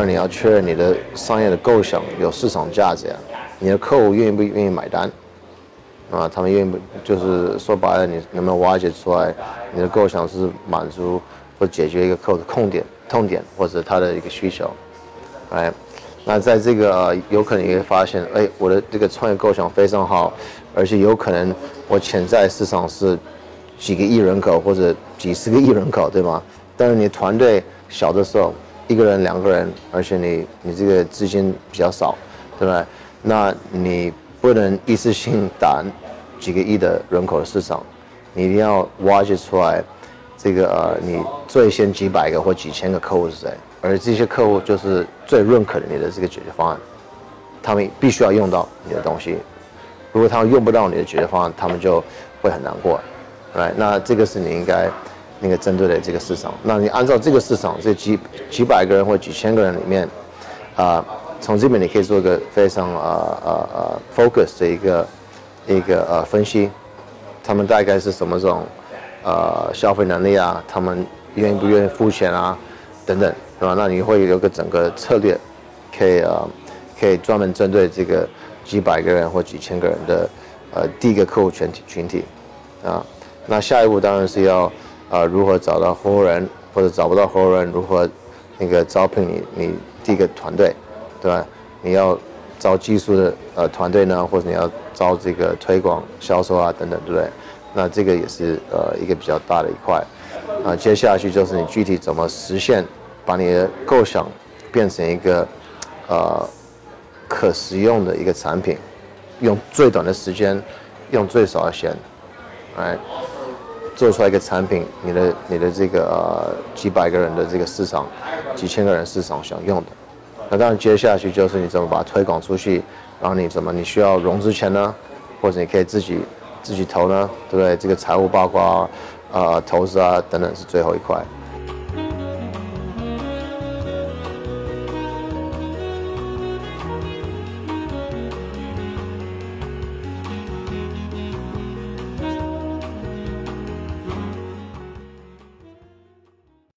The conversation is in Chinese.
那你要确认你的商业的构想有市场价值，你的客户愿意不愿意买单？啊，他们愿意不就是说白了，你能不能挖掘出来你的构想是满足或解决一个客户的痛点、痛点或者他的一个需求？哎，那在这个有可能你会发现，哎，我的这个创业构想非常好，而且有可能我潜在市场是几个亿人口或者几十个亿人口，对吗？但是你团队小的时候。一个人、两个人，而且你你这个资金比较少，对吧？那你不能一次性打几个亿的人口的市场，你一定要挖掘出来，这个呃，你最先几百个或几千个客户是谁，而这些客户就是最认可的你的这个解决方案，他们必须要用到你的东西，如果他们用不到你的解决方案，他们就会很难过，来，那这个是你应该。那个针对的这个市场，那你按照这个市场这几几百个人或几千个人里面，啊，从这边你可以做一个非常呃呃呃 focus 的一个一个呃分析，他们大概是什么种呃消费能力啊，他们愿不愿意付钱啊，等等，是吧？那你会有个整个策略，可以呃可以专门针对这个几百个人或几千个人的呃第一个客户群体群体啊，那下一步当然是要。啊，如何找到合伙人，或者找不到合伙人，如何那个招聘你你第一个团队，对吧？你要招技术的呃团队呢，或者你要招这个推广、销售啊等等，对不对？那这个也是呃一个比较大的一块。啊，接下去就是你具体怎么实现，把你的构想变成一个呃可实用的一个产品，用最短的时间，用最少的钱，哎。做出来一个产品，你的你的这个呃几百个人的这个市场，几千个人市场想用的，那当然接下去就是你怎么把它推广出去，然后你怎么你需要融资钱呢，或者你可以自己自己投呢，对不对？这个财务报告啊呃投资啊等等是最后一块。